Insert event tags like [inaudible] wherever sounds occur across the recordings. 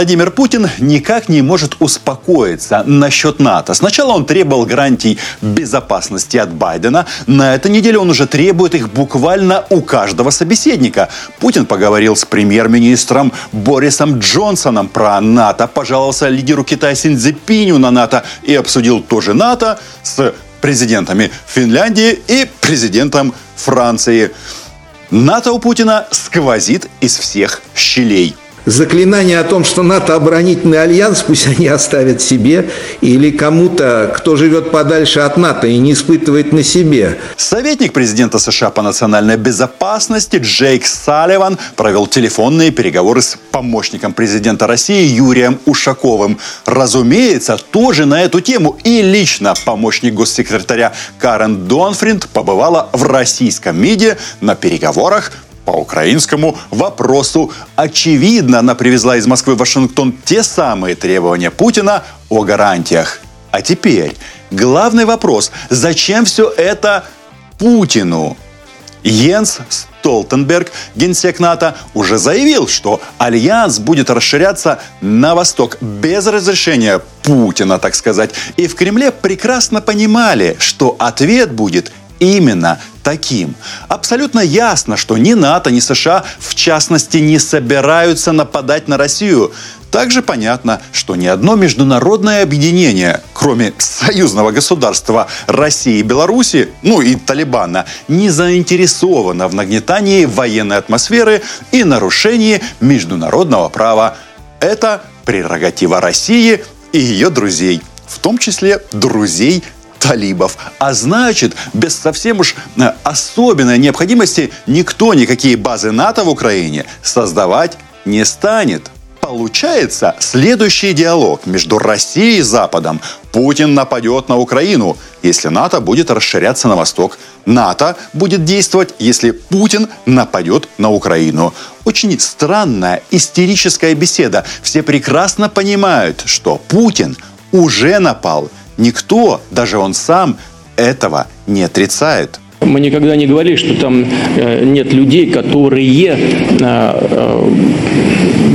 Владимир Путин никак не может успокоиться насчет НАТО. Сначала он требовал гарантий безопасности от Байдена. На этой неделе он уже требует их буквально у каждого собеседника. Путин поговорил с премьер-министром Борисом Джонсоном про НАТО, пожаловался лидеру Китая Синдзепиню на НАТО и обсудил тоже НАТО с президентами Финляндии и президентом Франции. НАТО у Путина сквозит из всех щелей. Заклинание о том, что НАТО оборонительный альянс, пусть они оставят себе, или кому-то, кто живет подальше от НАТО и не испытывает на себе. Советник президента США по национальной безопасности Джейк Салливан провел телефонные переговоры с помощником президента России Юрием Ушаковым. Разумеется, тоже на эту тему. И лично помощник госсекретаря Карен Донфринд побывала в российском МИДе на переговорах по украинскому вопросу. Очевидно, она привезла из Москвы в Вашингтон те самые требования Путина о гарантиях. А теперь главный вопрос. Зачем все это Путину? Йенс Столтенберг, генсек НАТО, уже заявил, что альянс будет расширяться на восток без разрешения Путина, так сказать. И в Кремле прекрасно понимали, что ответ будет именно таким. Абсолютно ясно, что ни НАТО, ни США, в частности, не собираются нападать на Россию. Также понятно, что ни одно международное объединение, кроме союзного государства России и Беларуси, ну и Талибана, не заинтересовано в нагнетании военной атмосферы и нарушении международного права. Это прерогатива России и ее друзей, в том числе друзей талибов. А значит, без совсем уж э, особенной необходимости никто никакие базы НАТО в Украине создавать не станет. Получается следующий диалог между Россией и Западом. Путин нападет на Украину, если НАТО будет расширяться на восток. НАТО будет действовать, если Путин нападет на Украину. Очень странная истерическая беседа. Все прекрасно понимают, что Путин уже напал – Никто, даже он сам, этого не отрицает. Мы никогда не говорили, что там э, нет людей, которые э, э,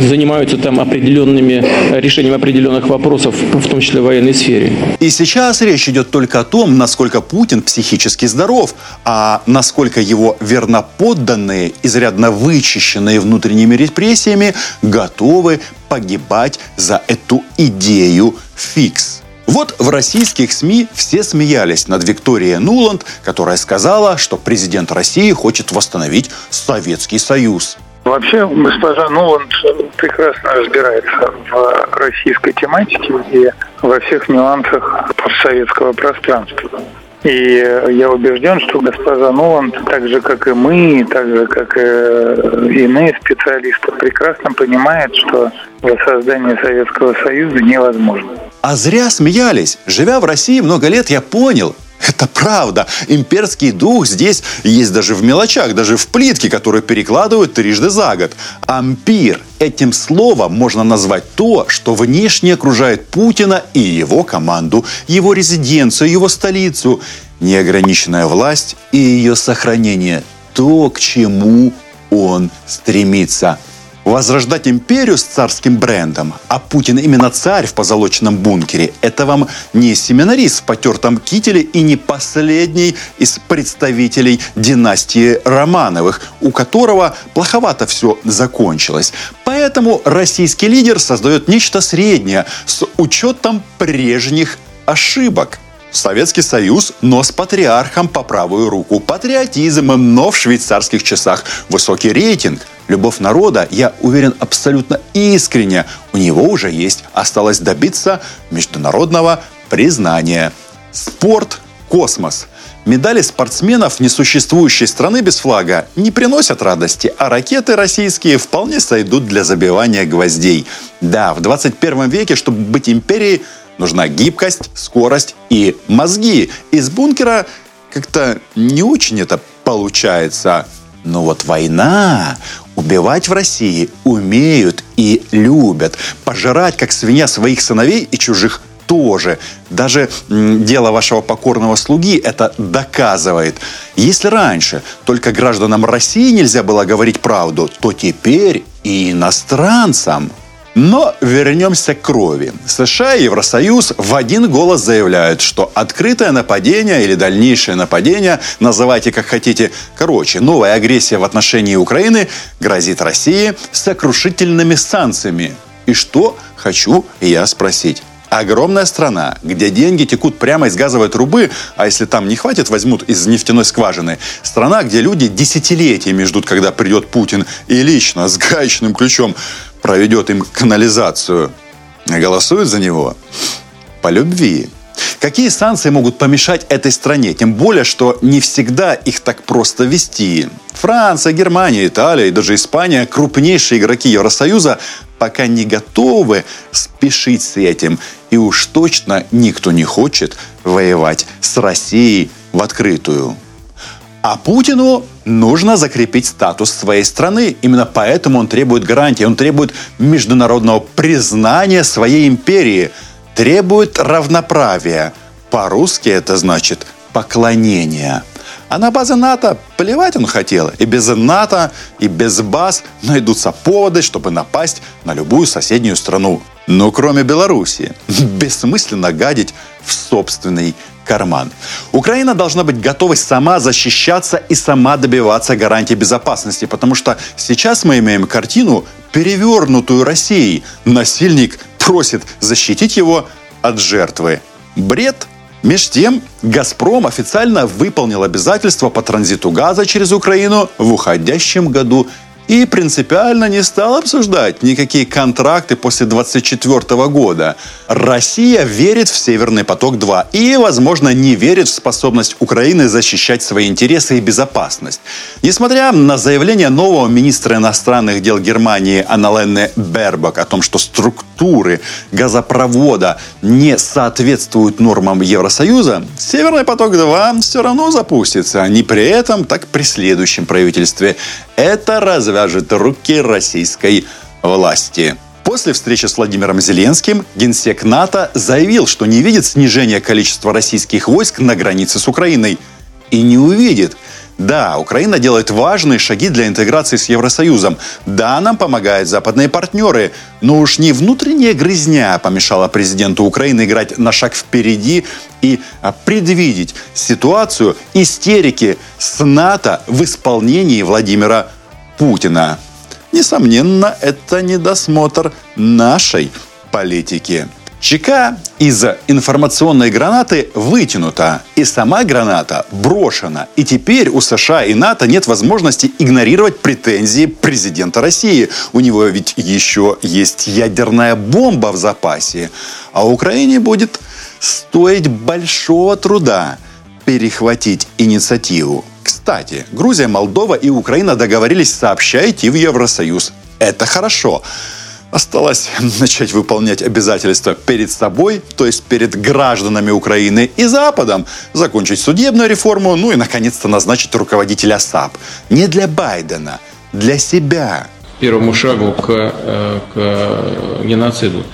занимаются там определенными решением определенных вопросов, в том числе в военной сфере. И сейчас речь идет только о том, насколько Путин психически здоров, а насколько его верноподданные, изрядно вычищенные внутренними репрессиями, готовы погибать за эту идею фикс. Вот в российских СМИ все смеялись над Викторией Нуланд, которая сказала, что президент России хочет восстановить Советский Союз. Вообще, госпожа Нуланд прекрасно разбирается в российской тематике и во всех нюансах постсоветского пространства. И я убежден, что госпожа Нуланд, так же как и мы, так же как и иные специалисты, прекрасно понимает, что воссоздание Советского Союза невозможно. А зря смеялись. Живя в России много лет, я понял, это правда. Имперский дух здесь есть даже в мелочах, даже в плитке, которую перекладывают трижды за год. Ампир. Этим словом можно назвать то, что внешне окружает Путина и его команду, его резиденцию, его столицу. Неограниченная власть и ее сохранение. То, к чему он стремится возрождать империю с царским брендом, а Путин именно царь в позолоченном бункере, это вам не семинарист в потертом кителе и не последний из представителей династии Романовых, у которого плоховато все закончилось. Поэтому российский лидер создает нечто среднее с учетом прежних ошибок. Советский Союз, но с патриархом по правую руку. Патриотизм, но в швейцарских часах. Высокий рейтинг – любовь народа, я уверен, абсолютно искренне у него уже есть. Осталось добиться международного признания. Спорт, космос. Медали спортсменов несуществующей страны без флага не приносят радости, а ракеты российские вполне сойдут для забивания гвоздей. Да, в 21 веке, чтобы быть империей, нужна гибкость, скорость и мозги. Из бункера как-то не очень это получается. Но вот война, убивать в России умеют и любят. Пожирать, как свинья, своих сыновей и чужих тоже. Даже дело вашего покорного слуги это доказывает. Если раньше только гражданам России нельзя было говорить правду, то теперь и иностранцам. Но вернемся к крови. США и Евросоюз в один голос заявляют, что открытое нападение или дальнейшее нападение, называйте как хотите, короче, новая агрессия в отношении Украины грозит России сокрушительными санкциями. И что хочу я спросить? Огромная страна, где деньги текут прямо из газовой трубы, а если там не хватит, возьмут из нефтяной скважины. Страна, где люди десятилетиями ждут, когда придет Путин и лично с гаечным ключом проведет им канализацию. Голосуют за него по любви. Какие санкции могут помешать этой стране? Тем более, что не всегда их так просто вести. Франция, Германия, Италия и даже Испания, крупнейшие игроки Евросоюза, пока не готовы спешить с этим. И уж точно никто не хочет воевать с Россией в открытую. А Путину нужно закрепить статус своей страны. Именно поэтому он требует гарантии, он требует международного признания своей империи, требует равноправия. По-русски это значит поклонение. А на базе НАТО плевать он хотел. И без НАТО, и без баз найдутся поводы, чтобы напасть на любую соседнюю страну. Но кроме Белоруссии. [laughs] Бессмысленно гадить в собственный карман. Украина должна быть готова сама защищаться и сама добиваться гарантий безопасности, потому что сейчас мы имеем картину, перевернутую Россией. Насильник просит защитить его от жертвы. Бред Меж тем, «Газпром» официально выполнил обязательства по транзиту газа через Украину в уходящем году и принципиально не стал обсуждать никакие контракты после 2024 года. Россия верит в «Северный поток-2» и, возможно, не верит в способность Украины защищать свои интересы и безопасность. Несмотря на заявление нового министра иностранных дел Германии Анналены Бербак о том, что структуры газопровода не соответствуют нормам Евросоюза, «Северный поток-2» все равно запустится. Не при этом, так при следующем правительстве. Это развяжет руки российской власти. После встречи с Владимиром Зеленским генсек НАТО заявил, что не видит снижения количества российских войск на границе с Украиной. И не увидит. Да, Украина делает важные шаги для интеграции с Евросоюзом. Да, нам помогают западные партнеры. Но уж не внутренняя грызня помешала президенту Украины играть на шаг впереди и а, предвидеть ситуацию истерики с НАТО в исполнении Владимира Путина. Несомненно, это недосмотр нашей политики. Чека из информационной гранаты вытянута, и сама граната брошена. И теперь у США и НАТО нет возможности игнорировать претензии президента России. У него ведь еще есть ядерная бомба в запасе. А Украине будет стоить большого труда перехватить инициативу. Кстати, Грузия, Молдова и Украина договорились сообща идти в Евросоюз. Это хорошо. Осталось [laughs] начать выполнять обязательства перед собой, то есть перед гражданами Украины и Западом, закончить судебную реформу, ну и, наконец-то, назначить руководителя САП. Не для Байдена, для себя. Первому шагу к, э, к геноциду.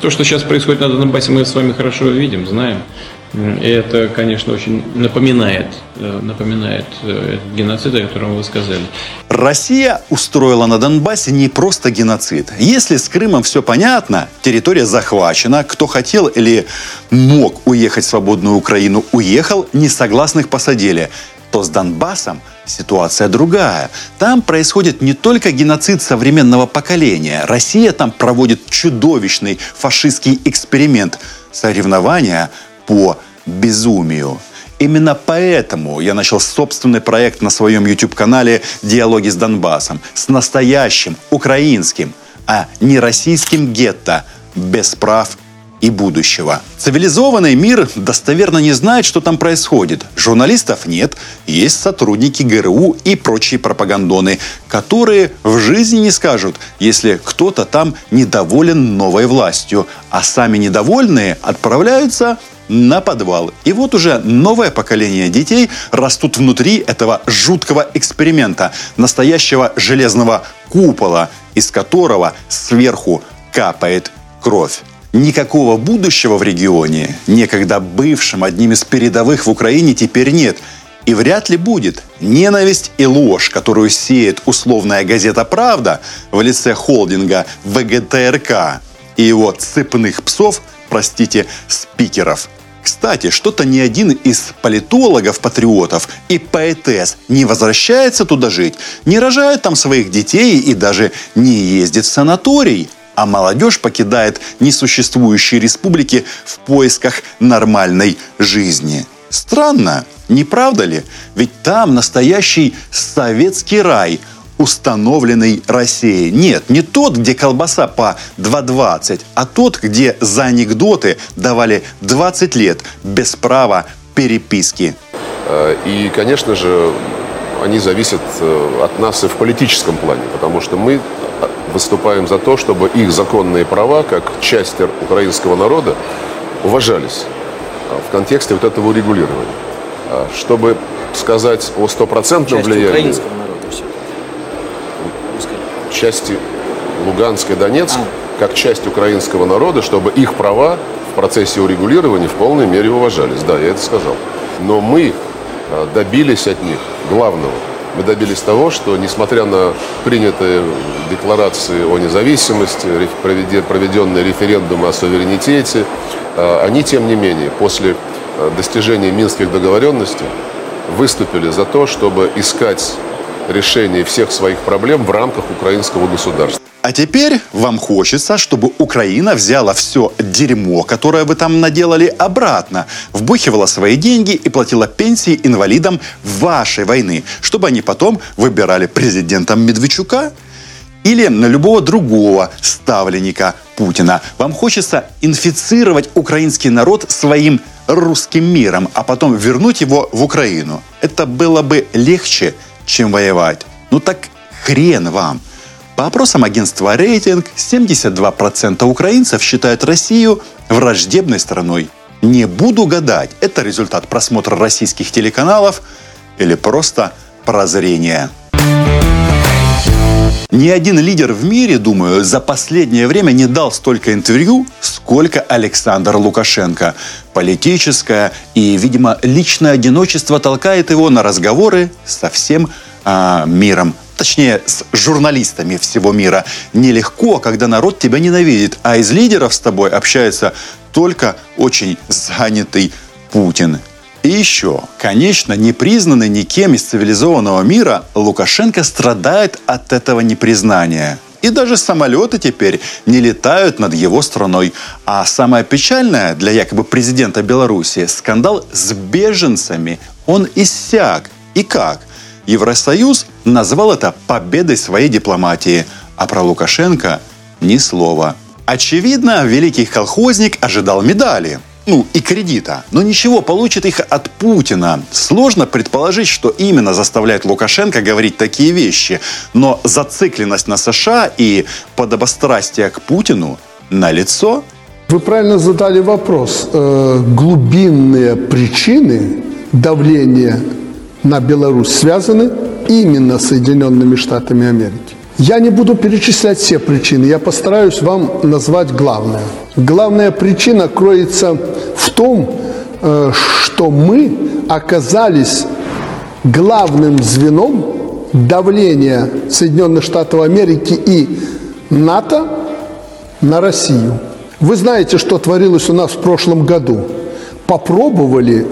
То, что сейчас происходит на Донбассе, мы с вами хорошо видим, знаем. И это, конечно, очень напоминает, э, напоминает э, геноцид, о котором вы сказали. Россия устроила на Донбассе не просто геноцид. Если с Крымом все понятно, территория захвачена, кто хотел или мог уехать в свободную Украину, уехал, несогласных посадили то с Донбассом ситуация другая. Там происходит не только геноцид современного поколения. Россия там проводит чудовищный фашистский эксперимент. Соревнования по безумию. Именно поэтому я начал собственный проект на своем YouTube-канале «Диалоги с Донбассом» с настоящим украинским, а не российским гетто без прав и будущего. Цивилизованный мир достоверно не знает, что там происходит. Журналистов нет, есть сотрудники ГРУ и прочие пропагандоны, которые в жизни не скажут, если кто-то там недоволен новой властью, а сами недовольные отправляются на подвал. И вот уже новое поколение детей растут внутри этого жуткого эксперимента, настоящего железного купола, из которого сверху капает кровь. Никакого будущего в регионе, некогда бывшим одним из передовых в Украине, теперь нет. И вряд ли будет. Ненависть и ложь, которую сеет условная газета «Правда» в лице холдинга ВГТРК и его цепных псов, простите, спикеров – кстати, что-то ни один из политологов-патриотов и поэтесс не возвращается туда жить, не рожает там своих детей и даже не ездит в санаторий а молодежь покидает несуществующие республики в поисках нормальной жизни. Странно, не правда ли? Ведь там настоящий советский рай, установленный Россией. Нет, не тот, где колбаса по 2,20, а тот, где за анекдоты давали 20 лет без права переписки. Э, и, конечно же, они зависят э, от нас и в политическом плане, потому что мы выступаем за то, чтобы их законные права, как часть украинского народа, уважались а, в контексте вот этого урегулирования. А, чтобы сказать о стопроцентном влиянии... Части Луганской, Донецк, а. как часть украинского народа, чтобы их права в процессе урегулирования в полной мере уважались. Да, я это сказал. Но мы а, добились от них главного – мы добились того, что, несмотря на принятые декларации о независимости, проведенные референдумы о суверенитете, а, они, тем не менее, после а, достижения минских договоренностей выступили за то, чтобы искать решение всех своих проблем в рамках украинского государства. А теперь вам хочется, чтобы Украина взяла все дерьмо, которое вы там наделали, обратно, вбухивала свои деньги и платила пенсии инвалидам вашей войны, чтобы они потом выбирали президентом Медведчука или на любого другого ставленника Путина. Вам хочется инфицировать украинский народ своим русским миром, а потом вернуть его в Украину. Это было бы легче, чем воевать. Ну так хрен вам. По опросам агентства «Рейтинг» 72% украинцев считают Россию враждебной страной. Не буду гадать, это результат просмотра российских телеканалов или просто прозрение. Ни один лидер в мире, думаю, за последнее время не дал столько интервью, сколько Александр Лукашенко. Политическое и, видимо, личное одиночество толкает его на разговоры со всем а, миром точнее, с журналистами всего мира, нелегко, когда народ тебя ненавидит, а из лидеров с тобой общается только очень занятый Путин. И еще, конечно, не признанный никем из цивилизованного мира, Лукашенко страдает от этого непризнания. И даже самолеты теперь не летают над его страной. А самое печальное для якобы президента Беларуси – скандал с беженцами. Он иссяк. И как? Евросоюз назвал это победой своей дипломатии, а про Лукашенко ни слова. Очевидно, великий колхозник ожидал медали. Ну, и кредита. Но ничего, получит их от Путина. Сложно предположить, что именно заставляет Лукашенко говорить такие вещи. Но зацикленность на США и подобострастие к Путину на лицо. Вы правильно задали вопрос. Э, глубинные причины давления на Беларусь связаны именно с Соединенными Штатами Америки. Я не буду перечислять все причины, я постараюсь вам назвать главное. Главная причина кроется в том, э, что мы оказались главным звеном давления Соединенных Штатов Америки и НАТО на Россию. Вы знаете, что творилось у нас в прошлом году. Попробовали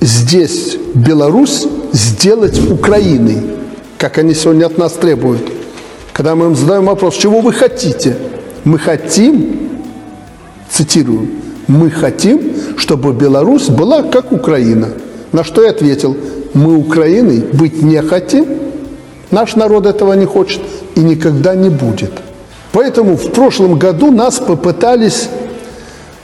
здесь Беларусь сделать Украиной, как они сегодня от нас требуют. Когда мы им задаем вопрос, чего вы хотите? Мы хотим, цитирую, мы хотим, чтобы Беларусь была как Украина. На что я ответил, мы Украиной быть не хотим, наш народ этого не хочет и никогда не будет. Поэтому в прошлом году нас попытались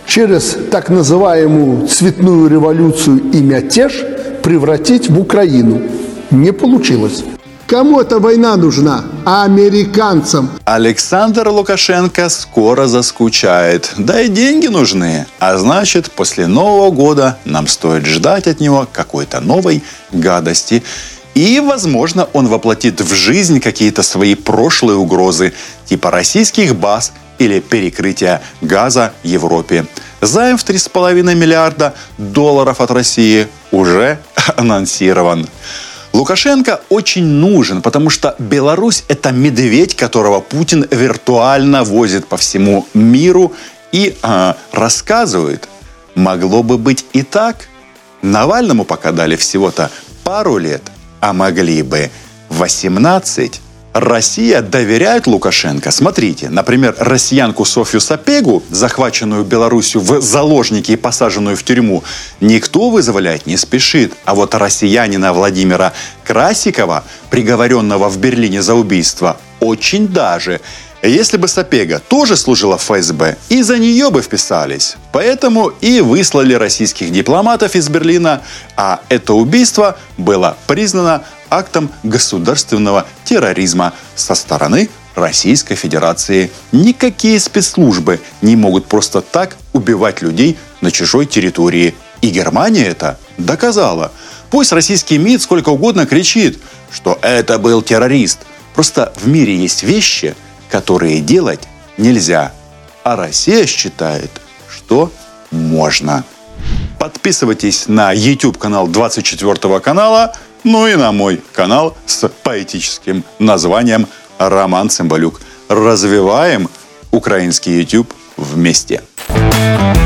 через так называемую цветную революцию и мятеж превратить в Украину. Не получилось. Кому эта война нужна? Американцам. Александр Лукашенко скоро заскучает. Да и деньги нужны. А значит, после Нового года нам стоит ждать от него какой-то новой гадости. И, возможно, он воплотит в жизнь какие-то свои прошлые угрозы, типа российских баз или перекрытия газа Европе. Займ в 3,5 миллиарда долларов от России уже анонсирован. Лукашенко очень нужен, потому что Беларусь – это медведь, которого Путин виртуально возит по всему миру и э, рассказывает. Могло бы быть и так. Навальному пока дали всего-то пару лет, а могли бы 18. Россия доверяет Лукашенко. Смотрите, например, россиянку Софью Сапегу, захваченную Беларусью в заложники и посаженную в тюрьму, никто вызволять не спешит. А вот россиянина Владимира Красикова, приговоренного в Берлине за убийство, очень даже. Если бы Сапега тоже служила в ФСБ, и за нее бы вписались. Поэтому и выслали российских дипломатов из Берлина, а это убийство было признано актом государственного терроризма со стороны Российской Федерации. Никакие спецслужбы не могут просто так убивать людей на чужой территории. И Германия это доказала. Пусть российский МИД сколько угодно кричит, что это был террорист. Просто в мире есть вещи, которые делать нельзя. А Россия считает, что можно. Подписывайтесь на YouTube канал 24 канала – ну и на мой канал с поэтическим названием «Роман Цымбалюк». Развиваем украинский YouTube вместе. Thank